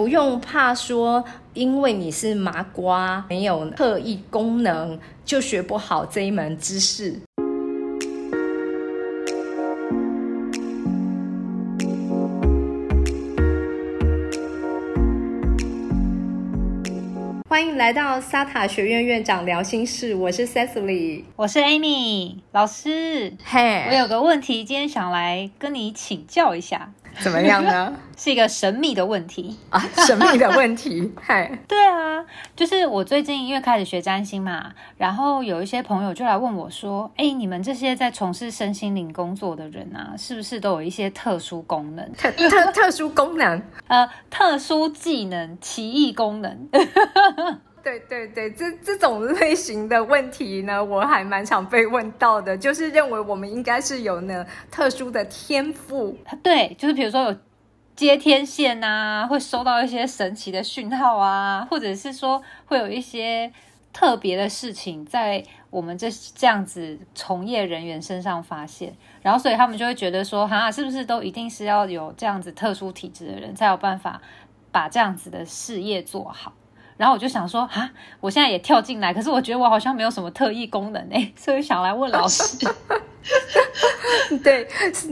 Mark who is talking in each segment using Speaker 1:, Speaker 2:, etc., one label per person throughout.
Speaker 1: 不用怕说，因为你是麻瓜，没有特异功能，就学不好这一门知识。欢迎来到萨塔学院院长聊心事，我是 Cecily，
Speaker 2: 我是 Amy 老师。
Speaker 1: 嘿，
Speaker 2: 我有个问题，今天想来跟你请教一下。
Speaker 1: 怎么样呢？
Speaker 2: 是一个神秘的问题
Speaker 1: 啊，神秘的问题。嗨，
Speaker 2: 对啊，就是我最近因为开始学占星嘛，然后有一些朋友就来问我说：“哎，你们这些在从事身心灵工作的人啊，是不是都有一些特殊功能？
Speaker 1: 特特特殊功能？
Speaker 2: 呃，特殊技能、奇异功能？”
Speaker 1: 对对对，这这种类型的问题呢，我还蛮常被问到的，就是认为我们应该是有呢特殊的天赋。
Speaker 2: 对，就是比如说有接天线啊，会收到一些神奇的讯号啊，或者是说会有一些特别的事情在我们这这样子从业人员身上发现，然后所以他们就会觉得说，哈，是不是都一定是要有这样子特殊体质的人才有办法把这样子的事业做好？然后我就想说，啊，我现在也跳进来，可是我觉得我好像没有什么特异功能哎，所以想来问老师。
Speaker 1: 对，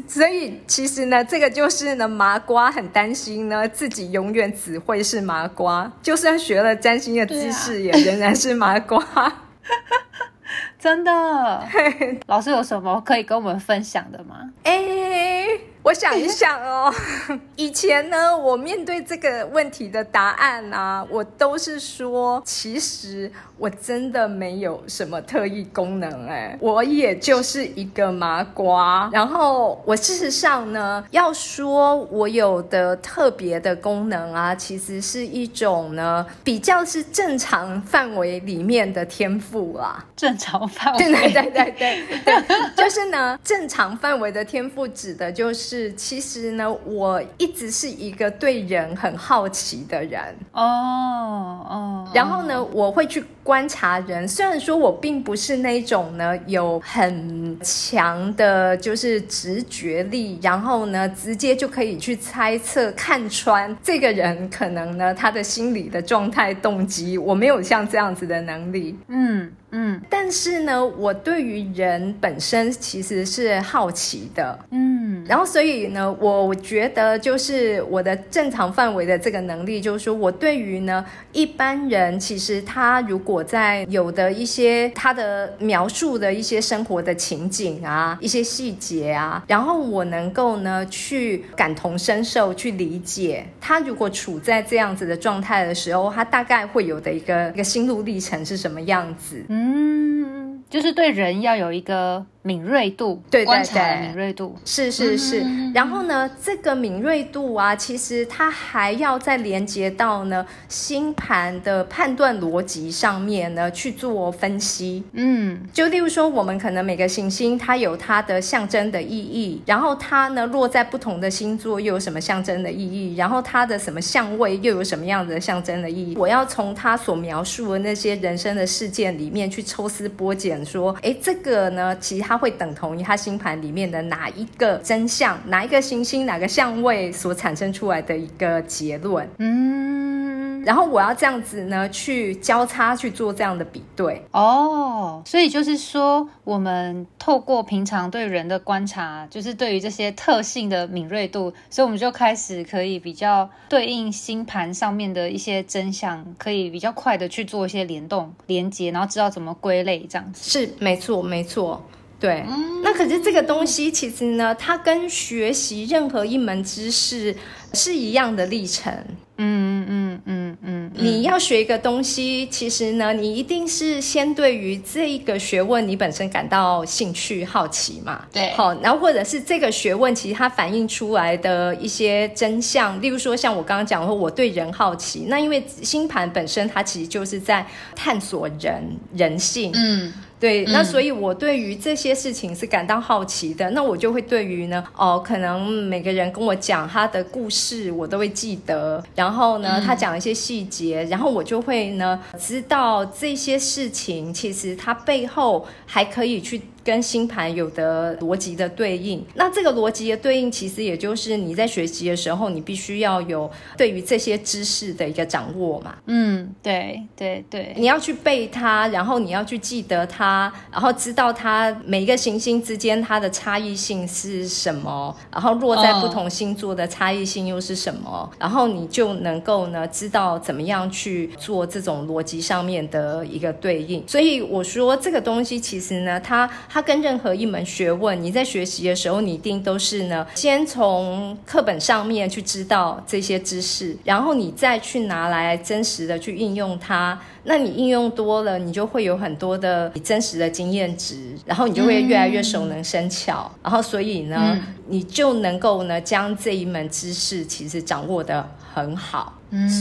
Speaker 1: 所以其实呢，这个就是呢，麻瓜很担心呢，自己永远只会是麻瓜，就算学了占星的知识，也仍然是麻瓜。
Speaker 2: 真的，老师有什么可以跟我们分享的吗？
Speaker 1: 哎。我想一想哦，以前呢，我面对这个问题的答案啊，我都是说，其实我真的没有什么特异功能，哎，我也就是一个麻瓜。然后我事实上呢，要说我有的特别的功能啊，其实是一种呢，比较是正常范围里面的天赋啦。
Speaker 2: 正常范围，
Speaker 1: 对对对对对对，就是呢，正常范围的天赋指的就是。是，其实呢，我一直是一个对人很好奇的人。哦哦，然后呢，我会去观察人。虽然说我并不是那种呢有很强的，就是直觉力，然后呢，直接就可以去猜测、看穿这个人可能呢他的心理的状态、动机，我没有像这样子的能力。嗯。嗯，但是呢，我对于人本身其实是好奇的，嗯，然后所以呢，我觉得就是我的正常范围的这个能力，就是说我对于呢一般人，其实他如果我在有的一些他的描述的一些生活的情景啊，一些细节啊，然后我能够呢去感同身受，去理解他如果处在这样子的状态的时候，他大概会有的一个一个心路历程是什么样子。
Speaker 2: 嗯，就是对人要有一个。敏锐度，对对对，敏锐度
Speaker 1: 是是是。然后呢，这个敏锐度啊，其实它还要再连接到呢星盘的判断逻辑上面呢去做分析。嗯，就例如说，我们可能每个行星它有它的象征的意义，然后它呢落在不同的星座又有什么象征的意义，然后它的什么相位又有什么样的象征的意义。我要从它所描述的那些人生的事件里面去抽丝剥茧，说，哎，这个呢，其他。会等同于它星盘里面的哪一个真相，哪一个行星，哪个相位所产生出来的一个结论？嗯，然后我要这样子呢，去交叉去做这样的比对。
Speaker 2: 哦，所以就是说，我们透过平常对人的观察，就是对于这些特性的敏锐度，所以我们就开始可以比较对应星盘上面的一些真相，可以比较快的去做一些联动、连接，然后知道怎么归类，这样子
Speaker 1: 是没错，没错。对，那可是这个东西其实呢，它跟学习任何一门知识是一样的历程。嗯嗯嗯嗯，你要学一个东西，其实呢，你一定是先对于这一个学问你本身感到兴趣、好奇嘛。
Speaker 2: 对，
Speaker 1: 好，然后或者是这个学问其实它反映出来的一些真相，例如说像我刚刚讲说，我对人好奇，那因为星盘本身它其实就是在探索人人性。嗯。对，那所以我对于这些事情是感到好奇的，那我就会对于呢，哦，可能每个人跟我讲他的故事，我都会记得，然后呢，他讲一些细节，然后我就会呢，知道这些事情其实它背后还可以去。跟星盘有的逻辑的对应。那这个逻辑的对应，其实也就是你在学习的时候，你必须要有对于这些知识的一个掌握嘛。
Speaker 2: 嗯，对对对，
Speaker 1: 你要去背它，然后你要去记得它，然后知道它每一个行星之间它的差异性是什么，然后落在不同星座的差异性又是什么，然后你就能够呢知道怎么样去做这种逻辑上面的一个对应。所以我说这个东西其实呢，它它跟任何一门学问，你在学习的时候，你一定都是呢，先从课本上面去知道这些知识，然后你再去拿来真实的去应用它。那你应用多了，你就会有很多的真实的经验值，然后你就会越来越熟能生巧，然后所以呢，你就能够呢将这一门知识其实掌握的很好。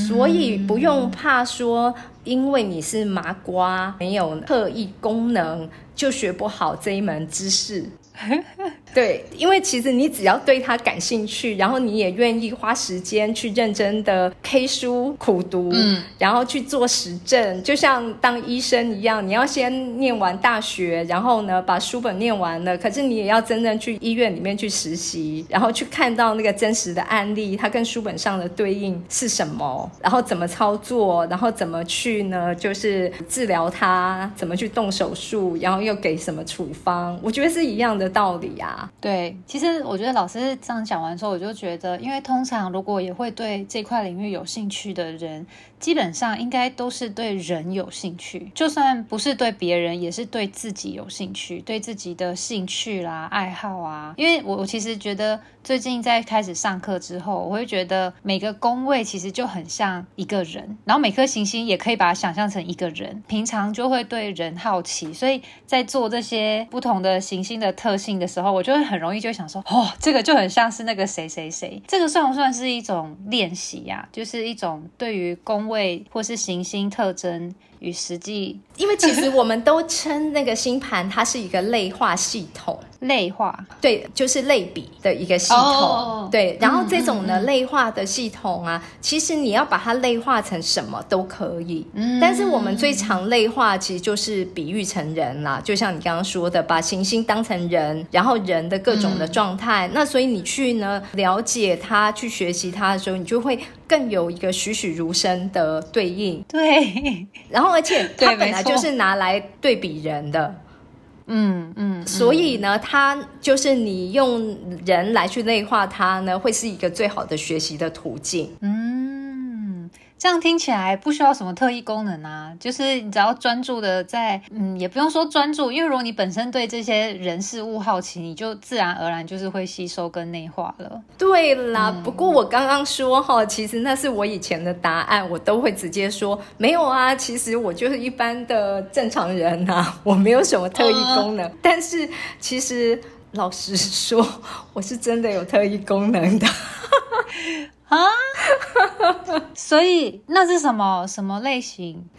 Speaker 1: 所以不用怕说，因为你是麻瓜，没有特异功能，就学不好这一门知识。对，因为其实你只要对它感兴趣，然后你也愿意花时间去认真的 K 书苦读，嗯，然后去做实证，就像当医生一样，你要先念完大学，然后呢把书本念完了，可是你也要真正去医院里面去实习，然后去看到那个真实的案例，它跟书本上的对应是什么，然后怎么操作，然后怎么去呢，就是治疗它，怎么去动手术，然后又给什么处方，我觉得是一样的道理
Speaker 2: 对，其实我觉得老师这样讲完之后，我就觉得，因为通常如果也会对这块领域有兴趣的人。基本上应该都是对人有兴趣，就算不是对别人，也是对自己有兴趣，对自己的兴趣啦、爱好啊。因为我我其实觉得最近在开始上课之后，我会觉得每个宫位其实就很像一个人，然后每颗行星也可以把它想象成一个人。平常就会对人好奇，所以在做这些不同的行星的特性的时候，我就会很容易就想说，哦，这个就很像是那个谁谁谁。这个算不算是一种练习呀？就是一种对于宫。位或是行星特征与实际，
Speaker 1: 因为其实我们都称那个星盘它是一个类化系统。
Speaker 2: 类化
Speaker 1: 对，就是类比的一个系统，对。然后这种呢类化的系统啊，其实你要把它类化成什么都可以。嗯，但是我们最常类化其实就是比喻成人啦，就像你刚刚说的，把行星当成人，然后人的各种的状态。那所以你去呢了解它，去学习它的时候，你就会更有一个栩栩如生的对应。
Speaker 2: 对，
Speaker 1: 然后而且它本来就是拿来对比人的。嗯嗯，所以呢，它就是你用人来去内化它呢，会是一个最好的学习的途径。嗯。
Speaker 2: 这样听起来不需要什么特异功能啊，就是你只要专注的在，嗯，也不用说专注，因为如果你本身对这些人事物好奇，你就自然而然就是会吸收跟内化了。
Speaker 1: 对啦，不过我刚刚说哈，其实那是我以前的答案，我都会直接说没有啊，其实我就是一般的正常人呐，我没有什么特异功能。但是其实老实说，我是真的有特异功能的。啊，
Speaker 2: 所以那是什么什么类型？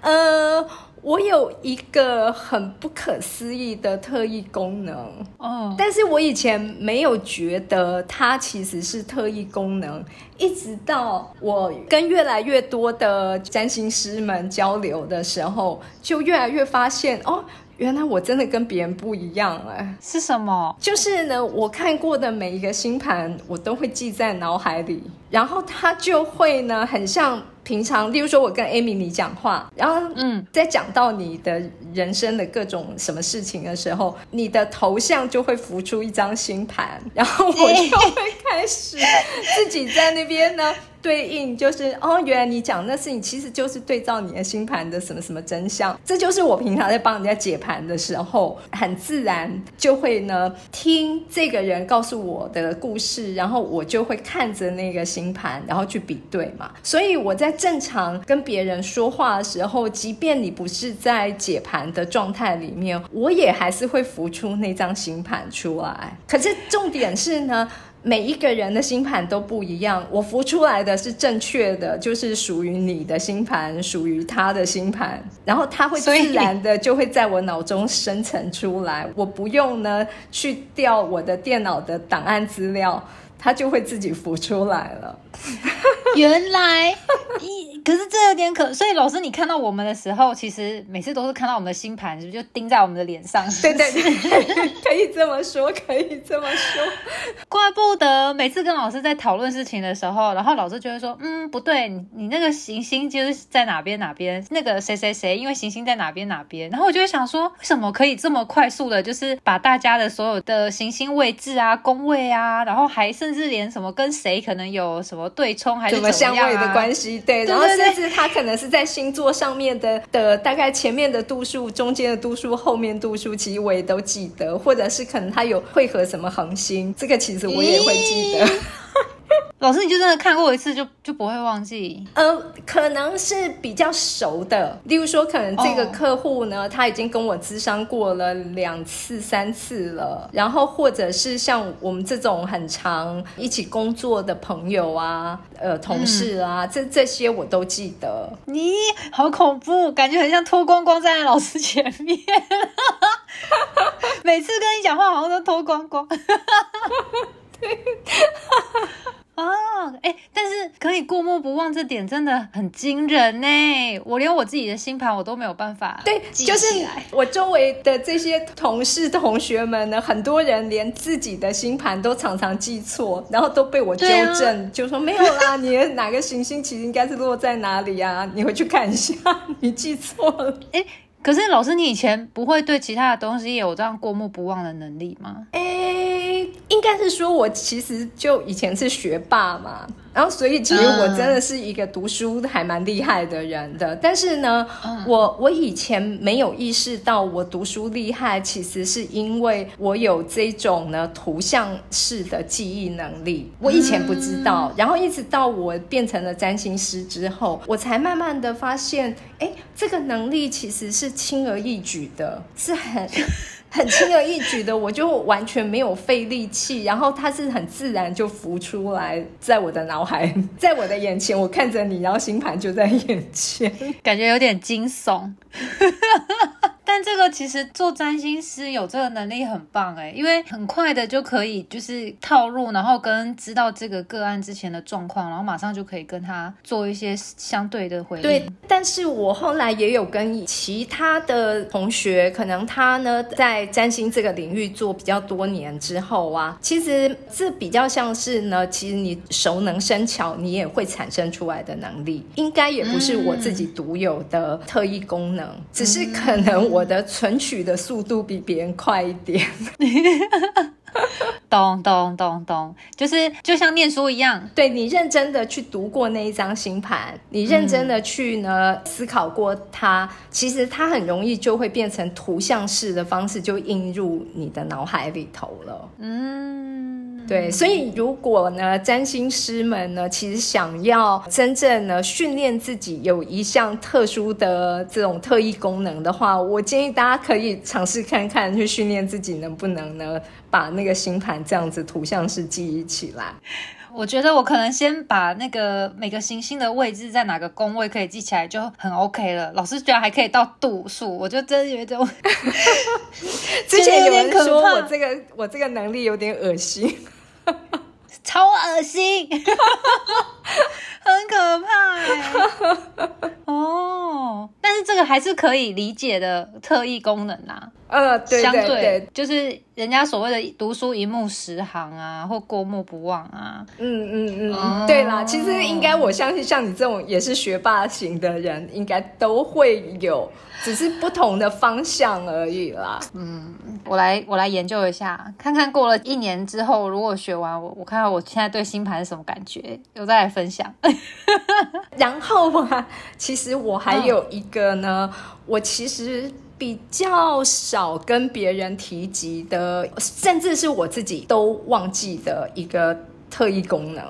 Speaker 1: 呃，我有一个很不可思议的特异功能，哦，但是我以前没有觉得它其实是特异功能，一直到我跟越来越多的占星师们交流的时候，就越来越发现哦。原来我真的跟别人不一样哎，
Speaker 2: 是什么？
Speaker 1: 就是呢，我看过的每一个星盘，我都会记在脑海里，然后它就会呢，很像平常，例如说我跟 Amy 你讲话，然后嗯，在讲到你的人生的各种什么事情的时候，你的头像就会浮出一张星盘，然后我就会开始自己在那边呢。对应就是哦，原来你讲那事情其实就是对照你的星盘的什么什么真相，这就是我平常在帮人家解盘的时候，很自然就会呢听这个人告诉我的故事，然后我就会看着那个星盘，然后去比对嘛。所以我在正常跟别人说话的时候，即便你不是在解盘的状态里面，我也还是会浮出那张星盘出来。可是重点是呢。每一个人的星盘都不一样，我浮出来的是正确的，就是属于你的星盘，属于他的星盘，然后他会自然的就会在我脑中生成出来，我不用呢去调我的电脑的档案资料。它就会自己浮出来了。
Speaker 2: 原来，一可是这有点可，所以老师你看到我们的时候，其实每次都是看到我们的星盘，是不是就盯在我们的脸上？
Speaker 1: 对对 对，可以这么说，可以这么说。
Speaker 2: 怪不得每次跟老师在讨论事情的时候，然后老师就会说：“嗯，不对，你你那个行星就是在哪边哪边，那个谁谁谁，因为行星在哪边哪边。”然后我就会想说，为什么可以这么快速的，就是把大家的所有的行星位置啊、宫位啊，然后还甚至连什么跟谁可能有什么对冲还是。么
Speaker 1: 相位的关系，对，然后甚至他可能是在星座上面的的大概前面的度数、中间的度数、后面度数，其实我也都记得，或者是可能他有汇合什么恒星，这个其实我也会记得。
Speaker 2: 老师，你就真的看过一次就就不会忘记？
Speaker 1: 呃，可能是比较熟的，例如说，可能这个客户呢，他已经跟我咨商过了两次、三次了，然后或者是像我们这种很长一起工作的朋友啊，呃，同事啊，这这些我都记得。
Speaker 2: 你好恐怖，感觉很像脱光光站在老师前面，每次跟你讲话好像都脱光光。哦，哎，但是可以过目不忘这点真的很惊人呢。我连我自己的星盘我都没有办法
Speaker 1: 对，就是我周围的这些同事同学们呢，很多人连自己的星盘都常常记错，然后都被我纠正，就说没有啦，你的哪个行星其实应该是落在哪里啊？你回去看一下，你记错了。
Speaker 2: 哎。可是老师，你以前不会对其他的东西有这样过目不忘的能力吗？
Speaker 1: 诶，应该是说我其实就以前是学霸嘛。然后，所以其实我真的是一个读书还蛮厉害的人的。但是呢，我我以前没有意识到我读书厉害，其实是因为我有这种呢图像式的记忆能力。我以前不知道，然后一直到我变成了占星师之后，我才慢慢的发现，哎，这个能力其实是轻而易举的，是很。很轻而易举的，我就完全没有费力气，然后它是很自然就浮出来，在我的脑海，在我的眼前，我看着你，然后星盘就在眼前，
Speaker 2: 感觉有点惊悚。但这个其实做占星师有这个能力很棒哎，因为很快的就可以就是套入，然后跟知道这个个案之前的状况，然后马上就可以跟他做一些相对的回应。
Speaker 1: 对，但是我后来也有跟其他的同学，可能他呢在占星这个领域做比较多年之后啊，其实这比较像是呢，其实你熟能生巧，你也会产生出来的能力，应该也不是我自己独有的特异功能，只是可能。我的存取的速度比别人快一点，
Speaker 2: 咚咚咚咚，就是就像念书一样，
Speaker 1: 对你认真的去读过那一张星盘，你认真的去呢思考过它，其实它很容易就会变成图像式的方式，就映入你的脑海里头了。嗯。对，所以如果呢，占星师们呢，其实想要真正呢训练自己有一项特殊的这种特异功能的话，我建议大家可以尝试看看，去训练自己能不能呢把那个星盘这样子图像式记忆起来。
Speaker 2: 我觉得我可能先把那个每个行星的位置在哪个宫位可以记起来就很 OK 了。老师居然还可以到度数，我就真觉得
Speaker 1: 之前有人说我这个我这个能力有点恶心。
Speaker 2: 超恶心，很可怕哎！哦，但是这个还是可以理解的特异功能呐。
Speaker 1: 呃，相对
Speaker 2: 就是人家所谓的读书一目十行啊，或过目不忘啊。
Speaker 1: 嗯嗯嗯，对啦，其实应该我相信像你这种也是学霸型的人，应该都会有，只是不同的方向而已啦。
Speaker 2: 嗯，我来我来研究一下，看看过了一年之后，如果学完我，我看看我现在对星盘是什么感觉，有再来分享。
Speaker 1: 然后啊，其实我还有一个呢，我其实。比较少跟别人提及的，甚至是我自己都忘记的一个特异功能。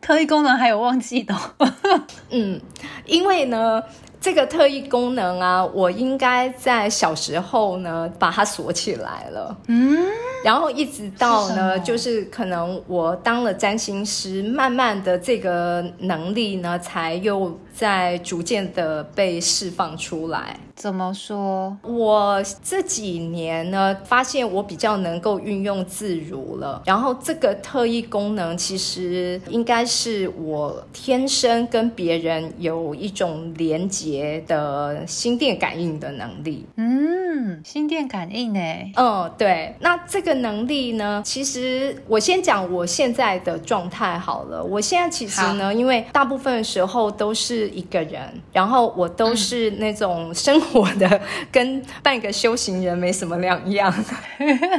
Speaker 2: 特异功能还有忘记的？
Speaker 1: 嗯，因为呢。这个特异功能啊，我应该在小时候呢把它锁起来了。嗯，然后一直到呢，就是可能我当了占星师，慢慢的这个能力呢，才又在逐渐的被释放出来。
Speaker 2: 怎么说？
Speaker 1: 我这几年呢，发现我比较能够运用自如了。然后这个特异功能，其实应该是我天生跟别人有一种连接的心电感应的能力。
Speaker 2: 嗯，心电感应呢？
Speaker 1: 嗯，对。那这个能力呢，其实我先讲我现在的状态好了。我现在其实呢，因为大部分时候都是一个人，然后我都是那种生。我的跟半个修行人没什么两样，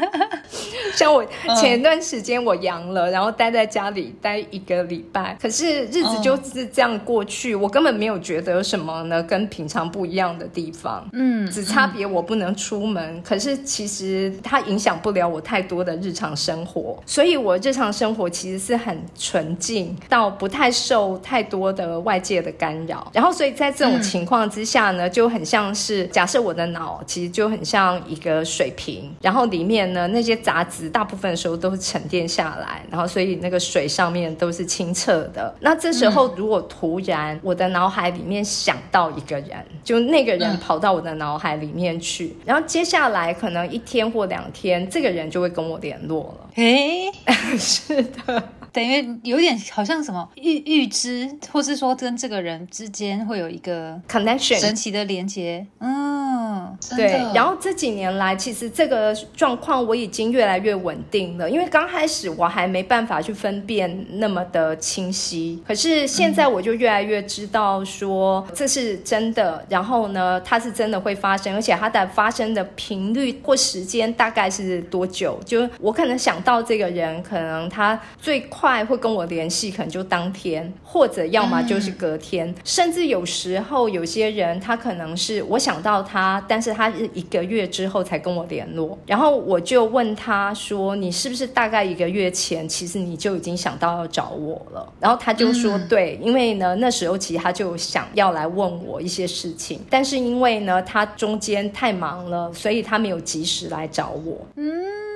Speaker 1: 像我前一段时间我阳了，然后待在家里待一个礼拜，可是日子就是这样过去，我根本没有觉得有什么呢跟平常不一样的地方，嗯，只差别我不能出门，可是其实它影响不了我太多的日常生活，所以我日常生活其实是很纯净到不太受太多的外界的干扰，然后所以在这种情况之下呢，就很像。是假设我的脑其实就很像一个水瓶，然后里面呢那些杂质大部分的时候都是沉淀下来，然后所以那个水上面都是清澈的。那这时候如果突然我的脑海里面想到一个人，就那个人跑到我的脑海里面去，然后接下来可能一天或两天，这个人就会跟我联络了。诶，是的。
Speaker 2: 等于有点好像什么预预知，或是说跟这个人之间会有一个
Speaker 1: connection
Speaker 2: 神奇的连接，嗯，
Speaker 1: 对。然后这几年来，其实这个状况我已经越来越稳定了，因为刚开始我还没办法去分辨那么的清晰，可是现在我就越来越知道说这是真的，然后呢，它是真的会发生，而且它的发生的频率或时间大概是多久？就我可能想到这个人，可能他最快。快会跟我联系，可能就当天，或者要么就是隔天，甚至有时候有些人他可能是我想到他，但是他是一个月之后才跟我联络，然后我就问他说：“你是不是大概一个月前，其实你就已经想到要找我了？”然后他就说：“对，因为呢那时候其实他就想要来问我一些事情，但是因为呢他中间太忙了，所以他没有及时来找我。”嗯。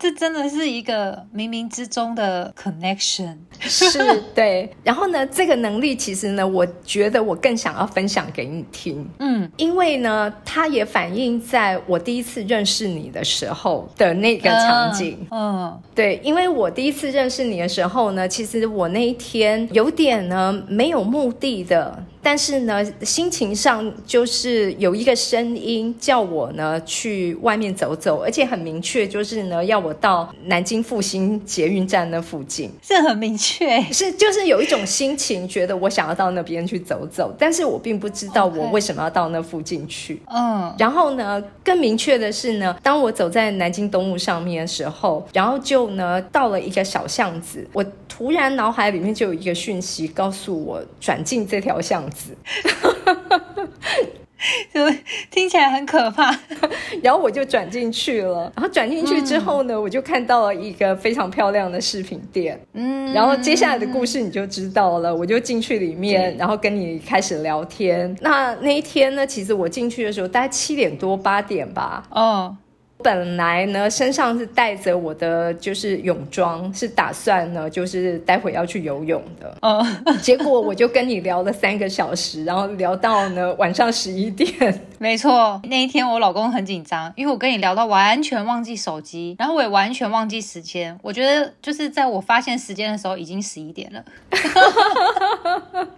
Speaker 2: 这真的是一个冥冥之中的 connection，
Speaker 1: 是对。然后呢，这个能力其实呢，我觉得我更想要分享给你听。嗯，因为呢，它也反映在我第一次认识你的时候的那个场景。嗯，对，因为我第一次认识你的时候呢，其实我那一天有点呢没有目的的。但是呢，心情上就是有一个声音叫我呢去外面走走，而且很明确，就是呢要我到南京复兴捷运站那附近，
Speaker 2: 是很明确，
Speaker 1: 是就是有一种心情，觉得我想要到那边去走走，但是我并不知道我为什么要到那附近去。嗯，然后呢，更明确的是呢，当我走在南京东路上面的时候，然后就呢到了一个小巷子，我突然脑海里面就有一个讯息告诉我转进这条巷。子，
Speaker 2: 就听起来很可怕。
Speaker 1: 然后我就转进去了，然后转进去之后呢，我就看到了一个非常漂亮的饰品店。嗯，然后接下来的故事你就知道了。我就进去里面，然后跟你开始聊天。那那一天呢，其实我进去的时候大概七点多八点吧。哦。本来呢，身上是带着我的就是泳装，是打算呢，就是待会要去游泳的。哦，结果我就跟你聊了三个小时，然后聊到呢晚上十一点。
Speaker 2: 没错，那一天我老公很紧张，因为我跟你聊到完全忘记手机，然后我也完全忘记时间。我觉得就是在我发现时间的时候，已经十一点了。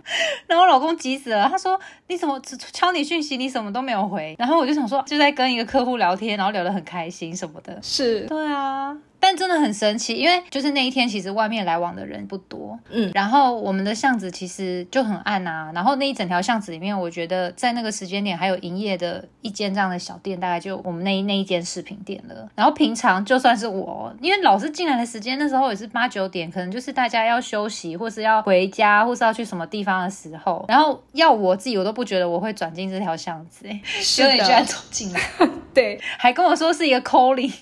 Speaker 2: 然后我老公急死了，他说：“你怎么敲你讯息，你什么都没有回？”然后我就想说，就在跟一个客户聊天，然后聊得很开心什么的。
Speaker 1: 是，
Speaker 2: 对啊。但真的很神奇，因为就是那一天，其实外面来往的人不多，嗯，然后我们的巷子其实就很暗啊，然后那一整条巷子里面，我觉得在那个时间点还有营业的一间这样的小店，大概就我们那一那一间饰品店了。然后平常就算是我，因为老是进来的时间，那时候也是八九点，可能就是大家要休息或是要回家或是要去什么地方的时候，然后要我自己，我都不觉得我会转进这条巷子，哎，
Speaker 1: 是的，
Speaker 2: 居然走进来，
Speaker 1: 对，
Speaker 2: 还跟我说是一个 calling。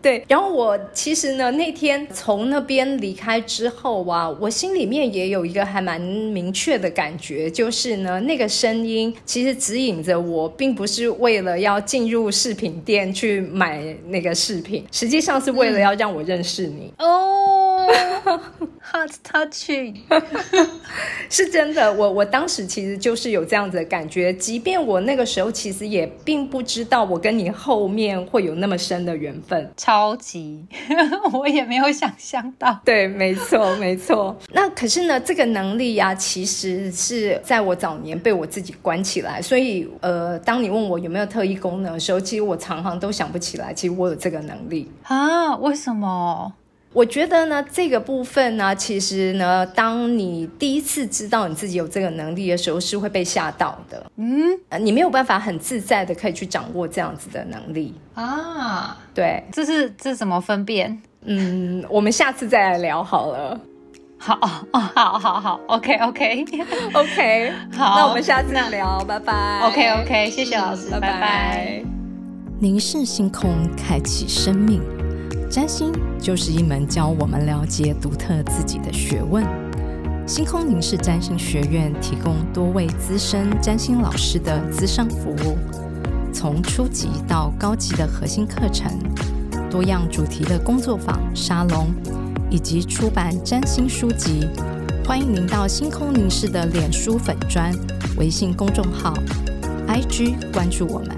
Speaker 1: 对，然后我其实呢，那天从那边离开之后啊，我心里面也有一个还蛮明确的感觉，就是呢，那个声音其实指引着我，并不是为了要进入饰品店去买那个饰品，实际上是为了要让我认识你
Speaker 2: 哦。Heart touching，
Speaker 1: 是真的。我我当时其实就是有这样子的感觉，即便我那个时候其实也并不知道我跟你后面会有那么深的缘分。
Speaker 2: 超级，我也没有想象到。
Speaker 1: 对，没错，没错。那可是呢，这个能力呀，其实是在我早年被我自己关起来。所以，呃，当你问我有没有特异功能的时候，其实我常常都想不起来。其实我有这个能力
Speaker 2: 啊？为什么？
Speaker 1: 我觉得呢，这个部分呢，其实呢，当你第一次知道你自己有这个能力的时候，是会被吓到的。嗯，你没有办法很自在的可以去掌握这样子的能力啊。对，
Speaker 2: 这是这怎么分辨？
Speaker 1: 嗯，我们下次再来聊好了。
Speaker 2: 好哦，好好好，OK OK
Speaker 1: OK，好，那我们下次聊，拜拜。
Speaker 2: OK OK，谢谢老师，拜拜。
Speaker 1: 凝视星空，开启生命。占星就是一门教我们了解独特自己的学问。星空凝视占星学院提供多位资深占星老师的资商服务，从初级到高级的核心课程，多样主题的工作坊、沙龙，以及出版占星书籍。欢迎您到星空凝视的脸书粉专、微信公众号、IG 关注我们。